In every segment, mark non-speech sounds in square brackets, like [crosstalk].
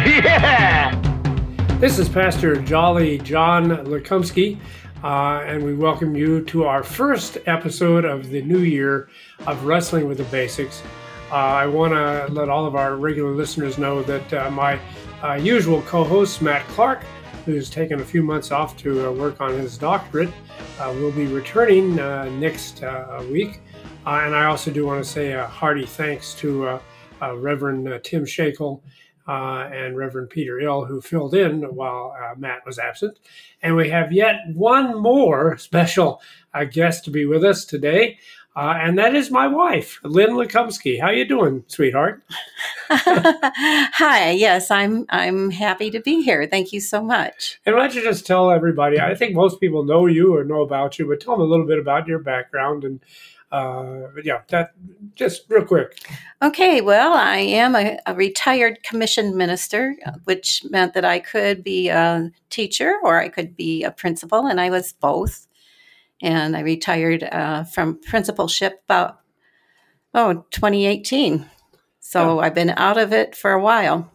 [laughs] Yeah! This is Pastor Jolly John Lekumsky, uh, and we welcome you to our first episode of the new year of Wrestling with the Basics. Uh, I want to let all of our regular listeners know that uh, my uh, usual co host, Matt Clark, who's taken a few months off to uh, work on his doctorate, uh, will be returning next week. And I also do want to say a hearty thanks to Reverend Tim Shakel uh, and Reverend Peter Ill, who filled in while uh, Matt was absent. And we have yet one more special uh, guest to be with us today, uh, and that is my wife, Lynn Lekumsky. How you doing, sweetheart? [laughs] Hi, yes, I'm I'm happy to be here. Thank you so much. And why don't you just tell everybody? I think most people know you or know about you, but tell them a little bit about your background and. Uh, but yeah, that just real quick. Okay, well, I am a, a retired commissioned minister, which meant that I could be a teacher or I could be a principal, and I was both. And I retired uh, from principalship about oh 2018. So I've been out of it for a while.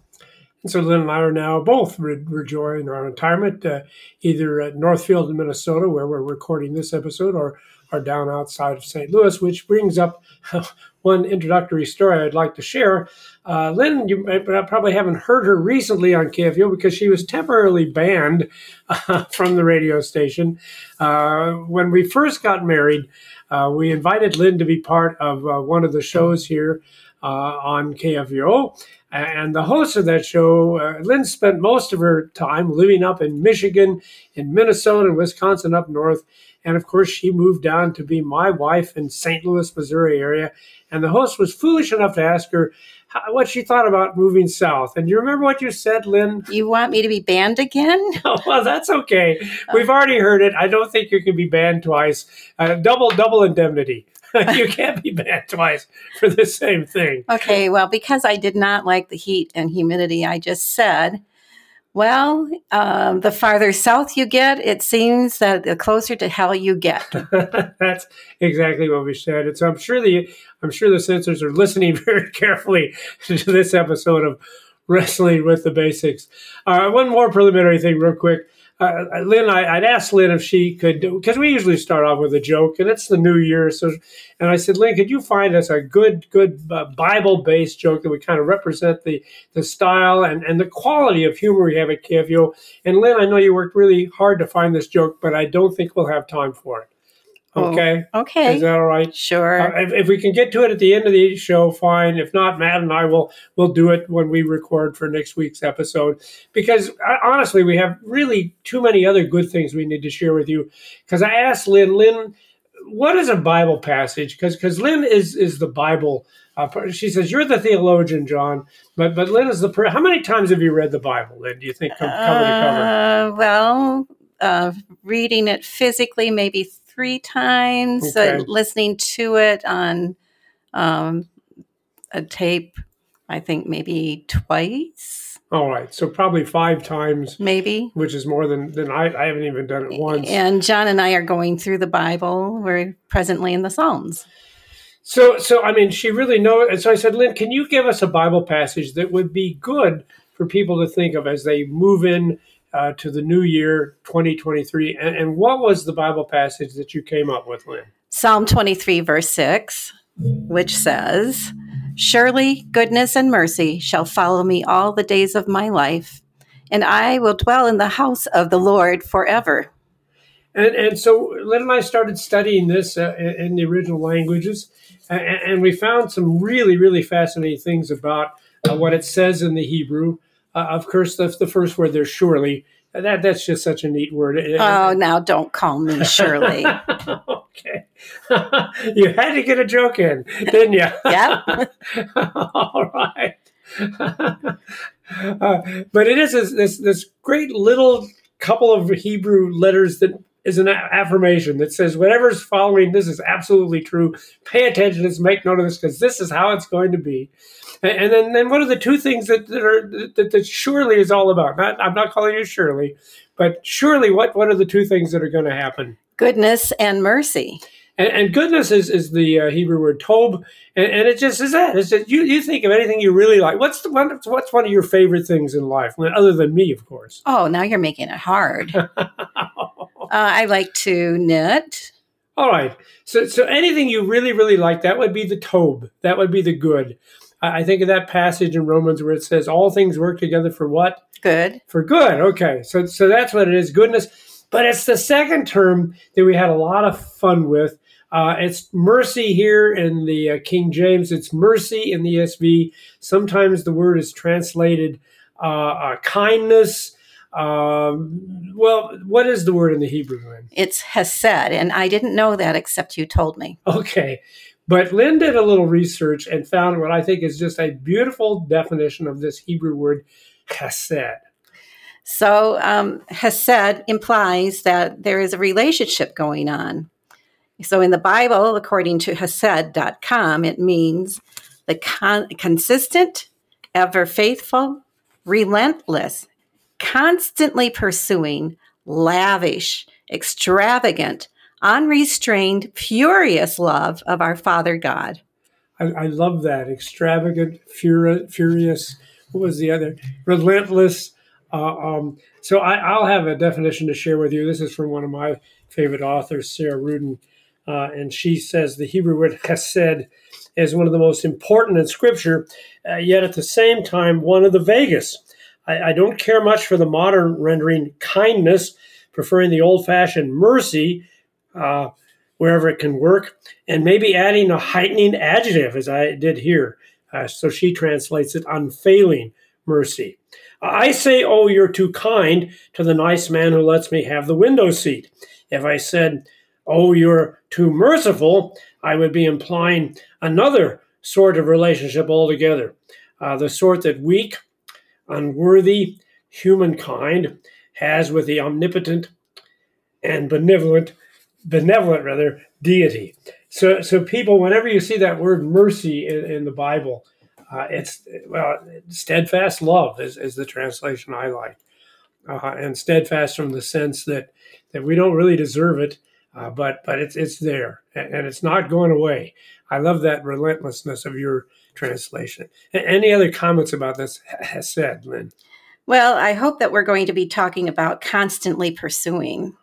And so Lynn and I are now both re- enjoying our retirement, uh, either at Northfield in Minnesota, where we're recording this episode, or are down outside of St. Louis, which brings up [laughs] one introductory story I'd like to share. Uh, Lynn, you probably haven't heard her recently on KFUO because she was temporarily banned uh, [laughs] from the radio station. Uh, when we first got married, uh, we invited Lynn to be part of uh, one of the shows here uh, on KFUO. And the host of that show, uh, Lynn spent most of her time living up in Michigan, in Minnesota, and Wisconsin up north. And of course, she moved down to be my wife in St. Louis, Missouri area. And the host was foolish enough to ask her how, what she thought about moving south. And you remember what you said, Lynn? You want me to be banned again? [laughs] Oh, well, that's okay. We've already heard it. I don't think you can be banned twice. Uh, double, double indemnity. [laughs] you can't be banned twice for the same thing. Okay, well, because I did not like the heat and humidity, I just said, well, um, the farther south you get, it seems that the closer to hell you get. [laughs] That's exactly what we said. And so I'm sure the I'm sure the censors are listening [laughs] very carefully to this episode of Wrestling with the Basics. Uh, one more preliminary thing, real quick. Uh, Lynn, I, I'd asked Lynn if she could, because we usually start off with a joke, and it's the new year. So, and I said, Lynn, could you find us a good, good uh, Bible-based joke that would kind of represent the the style and, and the quality of humor we have at KFUO? And Lynn, I know you worked really hard to find this joke, but I don't think we'll have time for it. Oh, Okay, Okay, is that all right? sure. Uh, if, if we can get to it at the end of the show, fine. If not, Matt and I will will do it when we record for next week's episode. Because uh, honestly, we have really too many other good things we need to share with you. Because I asked Lynn, Lynn, what is a Bible passage? Because because Lynn is is the Bible. Uh, she says you're the theologian, John, but but Lynn is the. How many times have you read the Bible, Lynn? Do you think cover to cover? Uh, well, uh, reading it physically maybe three times, Okay. uh, listening to it on um, a tape, I think maybe twice, All right, so probably five times, maybe. which is more than than I. I haven't even done it once. And John and I are going through the Bible. We're presently in the Psalms. So, so I mean, she really knows. And so I said, Lynn, can you give us a Bible passage that would be good for people to think of as they move in uh, to the new year, 2023? And, and what was the Bible passage that you came up with, Lynn? Psalm 23, verse 6, which says, Surely goodness and mercy shall follow me all the days of my life, and I will dwell in the house of the Lord forever. And, and so Lynn and I started studying this uh, in, the original languages, and, and we found some really, really fascinating things about uh, what it says in the Hebrew. Uh, of course, that's the first word there, surely. That, that's just such a neat word. Oh, now don't call me Shirley. [laughs] okay. [laughs] you had to get a joke in, didn't you? [laughs] Yep. All right. uh, but it is this, this this great little couple of Hebrew letters that is an affirmation that says whatever's following this is absolutely true. Pay attention to this, make note of this because this is how it's going to be. And, and then, then what are the two things that, that are that, that surely is all about? Not, I'm not calling you Shirley, but surely what what are the two things that are going to happen? Goodness and mercy. And, and goodness is, is the uh, Hebrew word tob, and, and it just is that. It's just, you, you think of anything you really like. What's the one? What's one of your favorite things in life, other than me, of course? Oh, now you're making it hard. [laughs] uh, I like to knit. All right. So, so anything you really, really like, that would be the tob. That would be the good. I think of that passage in Romans where it says, "All things work together for what? Good. For good." Okay. So, so that's what it is. Goodness. But it's the second term that we had a lot of fun with uh, it's mercy here in the uh, King James. It's mercy in the ESV. Sometimes the word is translated uh, uh, kindness. Um, well, what is the word in the Hebrew? Lynn? It's hesed, and I didn't know that except you told me. Okay. But Lynn did a little research and found what I think is just a beautiful definition of this Hebrew word, hesed. So, um, hesed implies that there is a relationship going on. So in the Bible, according to Hesed.com, it means the con- consistent, ever faithful, relentless, constantly pursuing, lavish, extravagant, unrestrained, furious love of our Father God. I, I love that. Extravagant, furi- furious. What was the other? Relentless. Uh, um, so I, will have a definition to share with you. This is from one of my favorite authors, Sarah Ruden. Uh, and she says the Hebrew word [laughs] chesed is one of the most important in Scripture, uh, yet at the same time, one of the vaguest. I, I, don't care much for the modern rendering kindness, preferring the old fashioned mercy uh, wherever it can work, and maybe adding a heightening adjective, as I did here. Uh, so she translates it unfailing mercy. I say, Oh, you're too kind to the nice man who lets me have the window seat. If I said, oh, you're too merciful, I would be implying another sort of relationship altogether. Uh, the sort that weak, unworthy humankind has with the omnipotent and benevolent, benevolent rather, deity. So, so people, whenever you see that word mercy in, in the Bible, uh, it's well, steadfast love is, is the translation I like, uh, and steadfast from the sense that that we don't really deserve it, uh, but but it's it's there and, it's not going away. I love that relentlessness of your translation. any other comments about this hesed, Lynn? Well, I hope that we're going to be talking about constantly pursuing.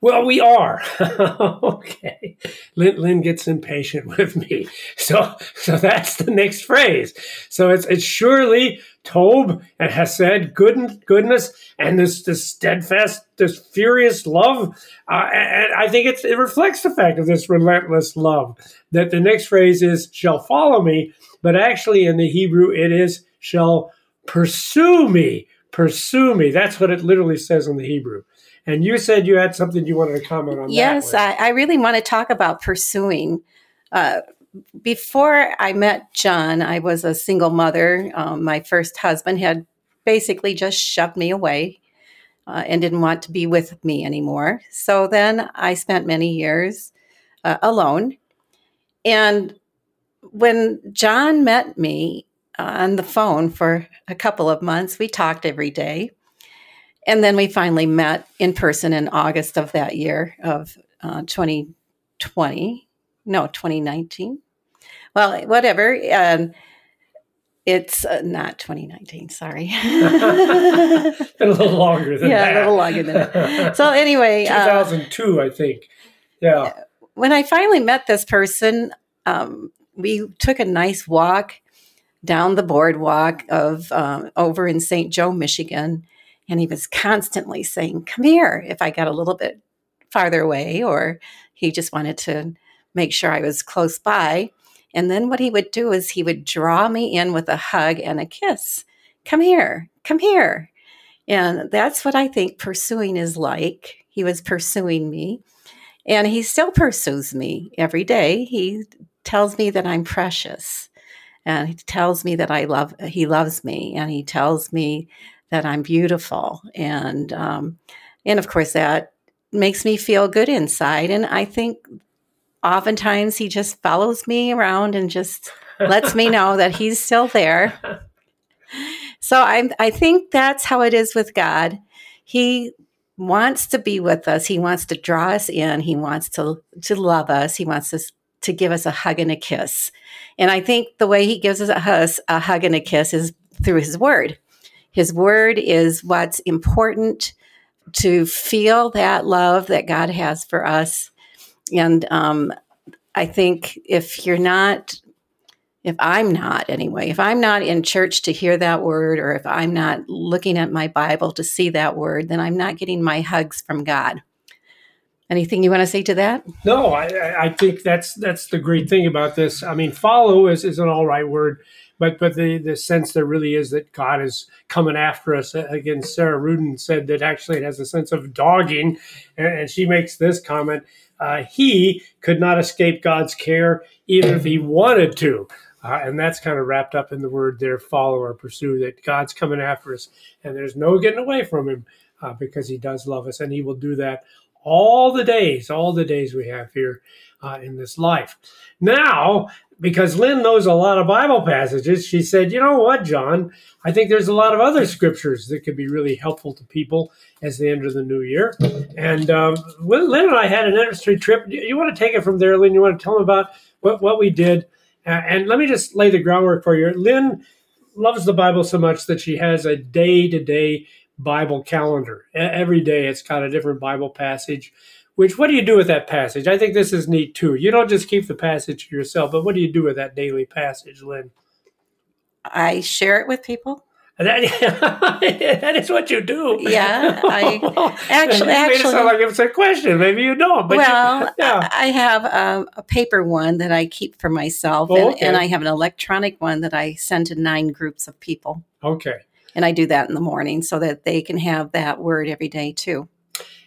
Well, we are. [laughs] okay. Lynn, Lynn gets impatient [laughs] with me. So so that's the next phrase. So it's it's surely Tob and Hesed, good, goodness, and this this steadfast, this furious love. Uh, and I think it reflects the fact of this relentless love. That the next phrase is shall follow me, but actually in the Hebrew it is shall pursue me. Pursue me. That's what it literally says in the Hebrew. And you said you had something you wanted to comment on. Yes, I, I, really want to talk about pursuing. Uh, before I met John, I was a single mother. Um, my first husband had basically just shoved me away uh, and didn't want to be with me anymore. So then I spent many years uh, alone. And when John met me on the phone for a couple of months, we talked every day. And then we finally met in person in August of that year of uh, 2020. No, 2019. Well, whatever. Um, it's uh, not 2019. Sorry. [laughs] [laughs] a little longer than that. yeah, that. a little longer than that. So anyway, 2002, uh, I think. Yeah. When I finally met this person, um, we took a nice walk down the boardwalk of um, over in St. Joe, Michigan, and he was constantly saying, Come here, if I got a little bit farther away, or he just wanted to make sure I was close by. And then what he would do is he would draw me in with a hug and a kiss. Come here, come here. And that's what I think pursuing is like. He was pursuing me, and he still pursues me every day. He tells me that I'm precious and he tells me that I love he loves me, and he tells me that I'm beautiful, and um, and of course that makes me feel good inside. And I think oftentimes he just follows me around and just lets me know that he's still there. [laughs] So I I think that's how it is with God. He wants to be with us. He wants to draw us in. He wants to to love us. He wants us to give us a hug and a kiss. And I think the way he gives us a, a hug and a kiss is through his word. His word is what's important to feel that love that God has for us. And um, I think if you're not, if I'm not anyway, if I'm not in church to hear that word, or if I'm not looking at my Bible to see that word, then I'm not getting my hugs from God. Anything you want to say to that? No, I, I think that's that's the great thing about this. I mean, follow is, is an all right word, but but the the sense there really is that God is coming after us. Again, Sarah Ruden said that actually it has a sense of dogging, and, she makes this comment: uh, He could not escape God's care even if he wanted to. Uh, and that's kind of wrapped up in the word there, follow or pursue, that God's coming after us and there's no getting away from him uh, because he does love us and he will do that all the days, all the days we have here uh, in this life. Now, because Lynn knows a lot of Bible passages, she said, You know what, John? I think there's a lot of other scriptures that could be really helpful to people as they enter the new year. And um, Lynn and I had an interesting trip. You want to take it from there, Lynn? You want to tell them about what, what we did? Uh, and let me just lay the groundwork for you. Lynn loves the Bible so much that she has a day to day Bible calendar. Every day it's got a different Bible passage. Which, what do you do with that passage? I think this is neat too. You don't just keep the passage to yourself, but what do you do with that daily passage, Lynn? I share it with people. That, [laughs] that is what you do. Yeah, I [laughs] actually actually it sound like it's a question. Maybe you don't. But well, you, [laughs] yeah. I have a, a, paper one that I keep for myself, oh, and, okay. and I have an electronic one that I send to nine groups of people. Okay. And I do that in the morning so that they can have that word every day too.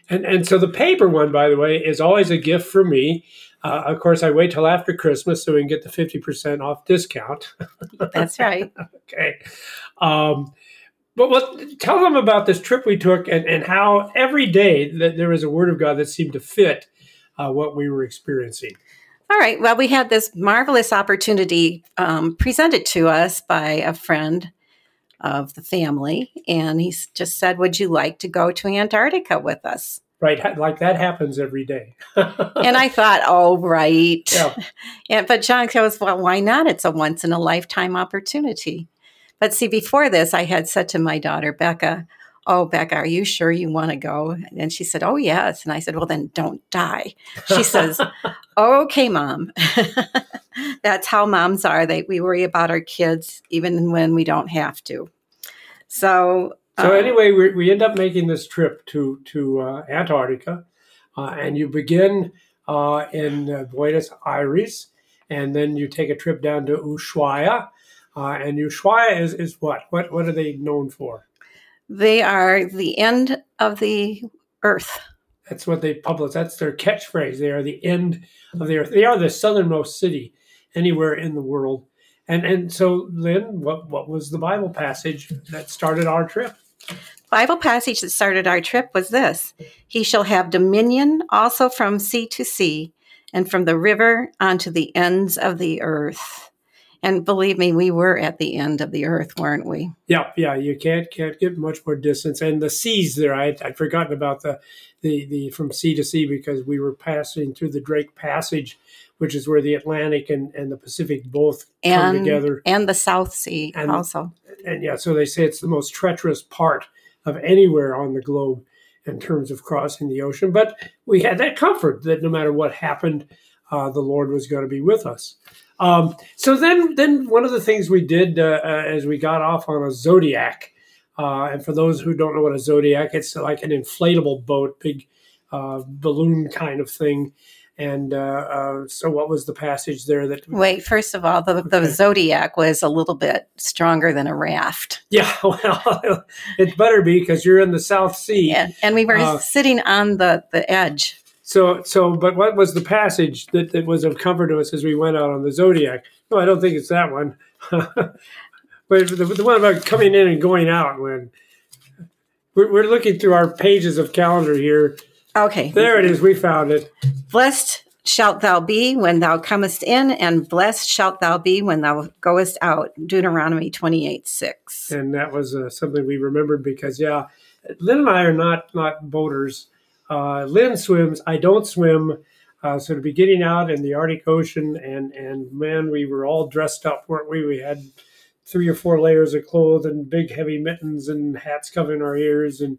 And and so the paper one, by the way, is always a gift for me. Uh, of course, I wait till after Christmas so we can get the fifty percent off discount. [laughs] That's right. okay. Um, but what, tell them about this trip we took and, and how every day that there was a word of God that seemed to fit uh, what we were experiencing. All right. Well, we had this marvelous opportunity um, presented to us by a friend of the family. And he just said, Would you like to go to Antarctica with us? Right. Like that happens every day. [laughs] and I thought, Oh, right. Yeah. [laughs] and, but John goes, Well, why not? It's a once in a lifetime opportunity. But see, before this, I had said to my daughter, Becca, Oh, Becca, are you sure you want to go? And she said, Oh, yes. And I said, Well, then don't die. She says, [laughs] Okay, mom. [laughs] That's how moms are. They we worry about our kids even when we don't have to. So So uh, anyway, we, we end up making this trip to to uh, Antarctica, uh, and you begin uh, in uh, Buenos Aires, and then you take a trip down to Ushuaia, uh, and Ushuaia is, is what? What what are they known for? They are the end of the earth. That's what they publish. That's their catchphrase. They are the end of the earth. They are the southernmost city anywhere in the world. And and so, Lynn, what what was the Bible passage that started our trip? Bible passage that started our trip was this: He shall have dominion also from sea to sea, and from the river unto the ends of the earth. And believe me, we were at the end of the earth, weren't we? Yeah, yeah. You can't can't get much more distance. And the seas there, I I'd forgotten about the the the from sea to sea because we were passing through the Drake Passage, which is where the Atlantic and, and the Pacific both and, come together, and the South Sea and, also. And yeah, so they say it's the most treacherous part of anywhere on the globe in terms of crossing the ocean. But we had that comfort that no matter what happened, uh, the Lord was going to be with us. Um, so then, then one of the things we did uh, uh, as we got off on a Zodiac, uh, and for those who don't know what a Zodiac, it's like an inflatable boat, big uh, balloon kind of thing. And uh, uh, so, what was the passage there that? Wait, first of all, the, okay. the Zodiac was a little bit stronger than a raft. Yeah, [laughs] well, it better be because you're in the South Sea, and, and we were sitting on the the edge so, so, but what was the passage that, that was of comfort to us as we went out on the Zodiac? No, I don't think it's that one. [laughs] but the, the one about coming in and going out when we're, we're looking through our pages of calendar here. Okay. There it is. We found it. Blessed shalt thou be when thou comest in, and blessed shalt thou be when thou goest out. Deuteronomy 28 6. And that was uh, something we remembered because, yeah, Lynn and I are not not boaters. Uh, Lynn swims. I don't swim. Uh, so to be getting out in the Arctic Ocean and and man, we were all dressed up, weren't we? We had three or four layers of clothes and big heavy mittens and hats covering our ears and.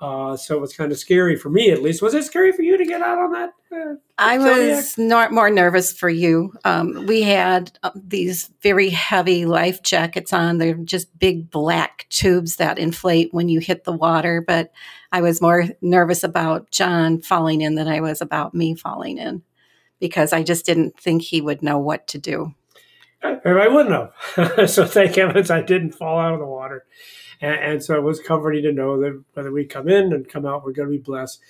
Uh, so it was kind of scary for me, at least. Was it scary for you to get out on that? Uh, I Zodiac? was more nervous for you. Um, we had uh, these very heavy life jackets on. They're just big black tubes that inflate when you hit the water. But I was more nervous about John falling in than I was about me falling in because I just didn't think he would know what to do. Or I wouldn't have. [laughs] so thank heavens I didn't fall out of the water. And, and so it was comforting to know that whether we come in and come out, we're going to be blessed.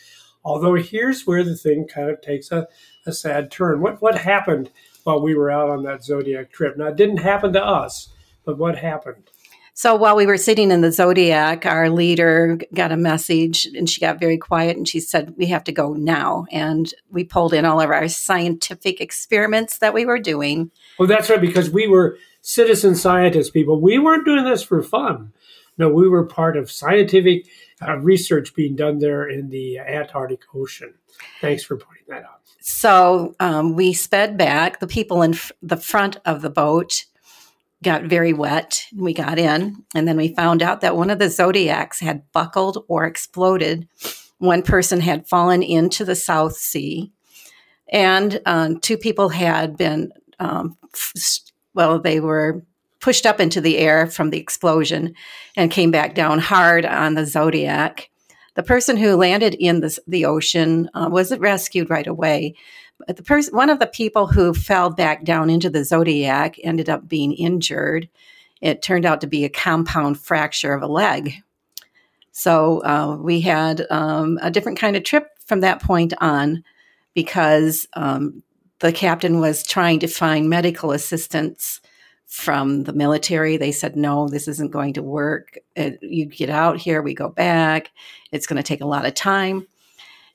Although here's where the thing kind of takes a, a sad turn. What what happened while we were out on that Zodiac trip? Now it didn't happen to us, but what happened? So while we were sitting in the Zodiac, our leader got a message and she got very quiet and she said, We have to go now. And we pulled in all of our scientific experiments that we were doing. Well, that's right, because we were citizen scientists, people. We weren't doing this for fun. No, we were part of scientific uh, research being done there in the Antarctic Ocean. Thanks for pointing that out. So um, we sped back. The people in f- the front of the boat got very wet. We got in, and then we found out that one of the Zodiacs had buckled or exploded. One person had fallen into the South Sea, and um, two people had been, um, well, they were pushed up into the air from the explosion and came back down hard on the Zodiac. The person who landed in the, the ocean uh, wasn't rescued right away. But the person, one of the people who fell back down into the Zodiac ended up being injured. It turned out to be a compound fracture of a leg. So uh, we had um, a different kind of trip from that point on because um, the captain was trying to find medical assistance from the military. They said, no, this isn't going to work. It, you get out here, we go back. It's going to take a lot of time.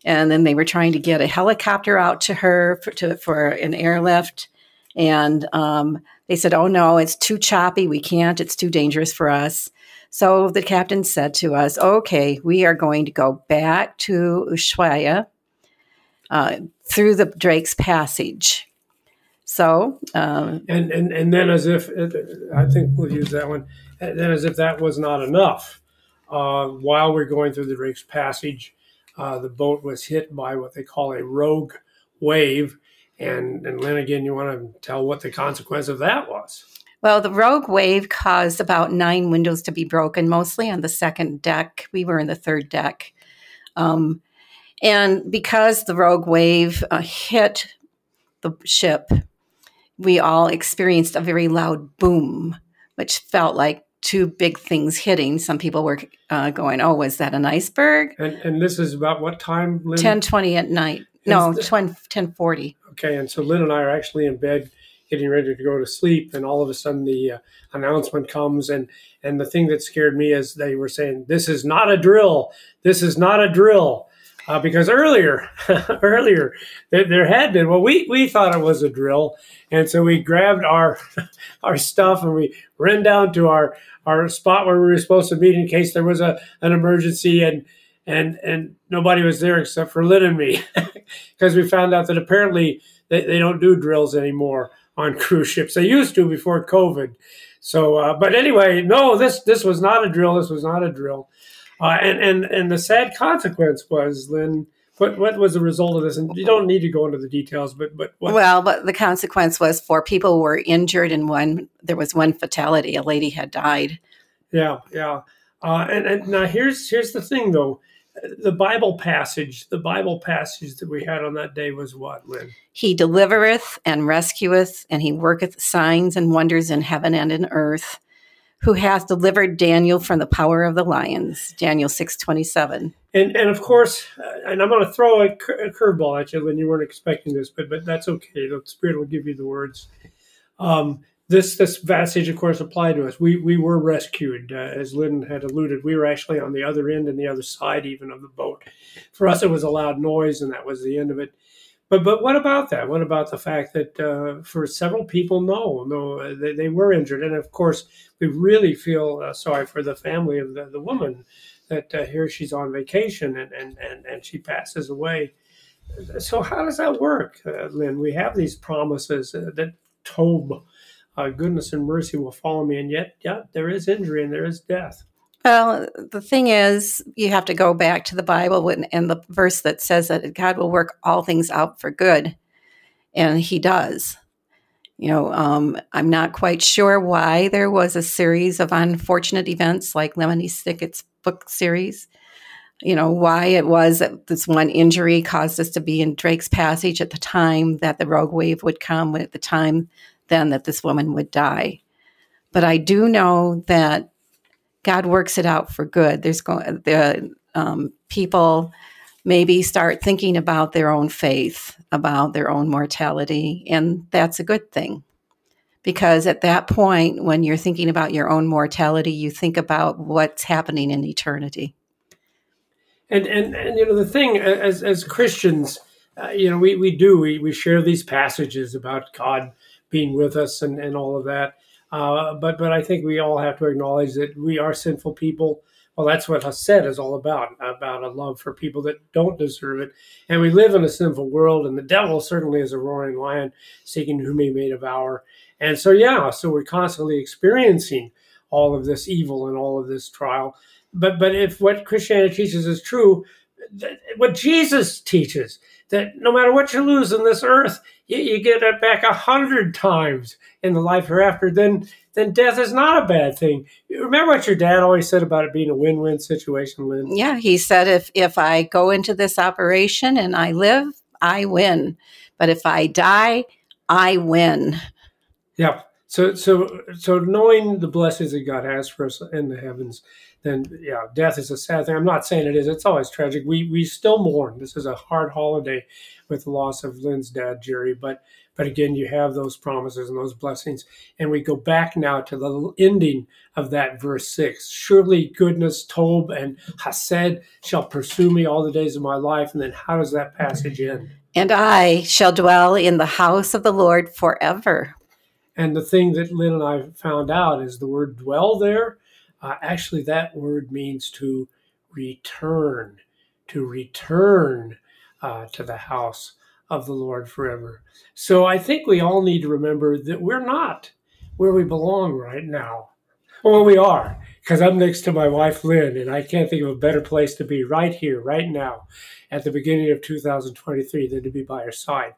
And then they were trying to get a helicopter out to her for, to, for an airlift. And um, they said, oh, no, it's too choppy. We can't. It's too dangerous for us. So the captain said to us, okay, we are going to go back to Ushuaia uh, through the Drake's Passage. So, um, and, and and then as if I think we'll use that one. And then as if that was not enough, uh, while we're going through the Drake's Passage, uh, the boat was hit by what they call a rogue wave. And and Lynn, again, you want to tell what the consequence of that was? Well, the rogue wave caused about nine windows to be broken, mostly on the second deck. We were in the third deck. Um, and because the rogue wave uh, hit the ship, we all experienced a very loud boom, which felt like two big things hitting. Some people were uh, going, "Oh, was that an iceberg?" And, and this is about what time, Lynn? Ten twenty at night. No, Is 10, 1040. Okay, and so Lynn and I are actually in bed, getting ready to go to sleep, and all of a sudden the uh, announcement comes, and and the thing that scared me is they were saying, "This is not a drill. This is not a drill." Uh, because earlier, [laughs] earlier there, had been. Well, we we thought it was a drill, and so we grabbed our [laughs] our stuff and we ran down to our our spot where we were supposed to meet in case there was a an emergency, and and and nobody was there except for Lynn and me, [laughs] because we found out that apparently they, they don't do drills anymore on cruise ships. They used to before COVID. So, uh, but anyway, no, this this was not a drill. This was not a drill. Uh, and and and the sad consequence was, Lynn, what what was the result of this? And you don't need to go into the details, but but what? Well, but the consequence was four people were injured and one there was one fatality. A lady had died. Yeah, yeah. Uh, and and now here's here's the thing though, the Bible passage, the Bible passage that we had on that day was what, Lynn? He delivereth and rescueth, and he worketh signs and wonders in heaven and in earth. Who hath delivered Daniel from the power of the lions? Daniel six twenty seven. And and of course, uh, and I'm going to throw a, cur- a curveball at you, Lynn. You weren't expecting this, but but that's okay. The Spirit will give you the words. Um, this this passage, of course, applied to us. We we were rescued, uh, as Lynn had alluded. We were actually on the other end and the other side, even of the boat. For us, it was a loud noise, and that was the end of it. But but what about that? What about the fact that uh, for several people, no, no, they, they, were injured, and of course, we really feel uh, sorry for the family of the, the woman that uh, here she's on vacation and, and and and she passes away. So how does that work, uh, Lynn? We have these promises uh, that Tob uh, goodness and mercy will follow me. And yet, yeah, there is injury and there is death. Well, the thing is, you have to go back to the Bible and the verse that says that God will work all things out for good. And He does. You know, um, I'm not quite sure why there was a series of unfortunate events like Lemony Snicket's book series. You know, why it was that this one injury caused us to be in Drake's Passage at the time that the rogue wave would come, at the time then that this woman would die. But I do know that God works it out for good. There's going the um, people maybe start thinking about their own faith, about their own mortality, and that's a good thing. Because at that point, when you're thinking about your own mortality, you think about what's happening in eternity. And and, and you know the thing as as Christians, uh, you know we, we do we, we share these passages about God being with us and, and all of that. Uh, but but I think we all have to acknowledge that we are sinful people. Well, that's what Hesed is all about, about a love for people that don't deserve it. And we live in a sinful world, and the devil certainly is a roaring lion seeking whom he may devour. And so, yeah, so we're constantly experiencing all of this evil and all of this trial. But but if what Christianity teaches is true, what Jesus teaches that no matter what you lose in this earth, you, you get it back a hundred times in the life hereafter. Then then death is not a bad thing. Remember what your dad always said about it being a win-win situation, Lynn? Yeah, he said if if I go into this operation and I live, I win. But if I die, I win. Yeah. So so so knowing the blessings that God has for us in the heavens then yeah, death is a sad thing. I'm not saying it is. It's always tragic. We we still mourn. This is a hard holiday with the loss of Lynn's dad, Jerry. But but again, you have those promises and those blessings. And we go back now to the ending of that verse six. Surely goodness, Tob, and Hesed shall pursue me all the days of my life. And then how does that passage end? And I shall dwell in the house of the Lord forever. And the thing that Lynn and I found out is the word dwell there uh, actually, that word means to return, to return uh, to the house of the Lord forever. So I think we all need to remember that we're not where we belong right now. Well, we are, because I'm next to my wife, Lynn, and I can't think of a better place to be right here, right now, at the beginning of 2023 than to be by her side.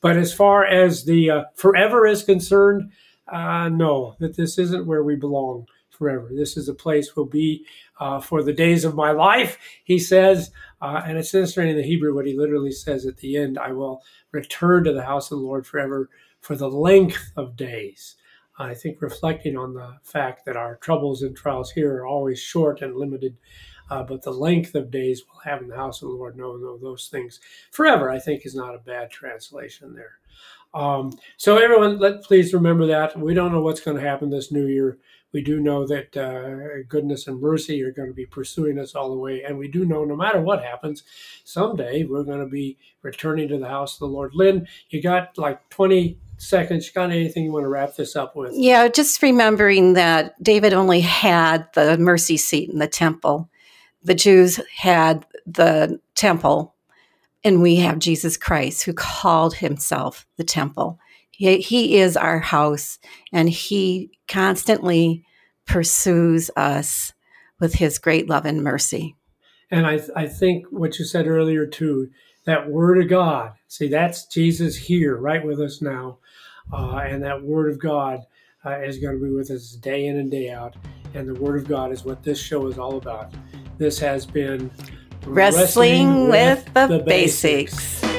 But as far as the uh, forever is concerned, uh, no, that this isn't where we belong forever. This is a place will be uh, for the days of my life, he says. Uh, and it's interesting in the Hebrew what he literally says at the end I will return to the house of the Lord forever for the length of days. I think reflecting on the fact that our troubles and trials here are always short and limited, uh, but the length of days we'll have in the house of the Lord, no, no, those things forever, I think is not a bad translation there. Um, so everyone, let please remember that we don't know what's going to happen this new year we do know that uh, goodness and mercy are going to be pursuing us all the way. And we do know no matter what happens, someday we're going to be returning to the house of the Lord. Lynn, you got like 20 seconds. You got anything you want to wrap this up with? Yeah, just remembering that David only had the mercy seat in the temple. The Jews had the temple, and we have Jesus Christ who called himself the temple. He, he is our house, and He constantly pursues us with His great love and mercy. And I, I think what you said earlier, too, that Word of God, see, that's Jesus here, right with us now. Uh, and that Word of God uh, is going to be with us day in and day out. And the Word of God is what this show is all about. This has been Wrestling, Wrestling with, with, the, the basics. basics.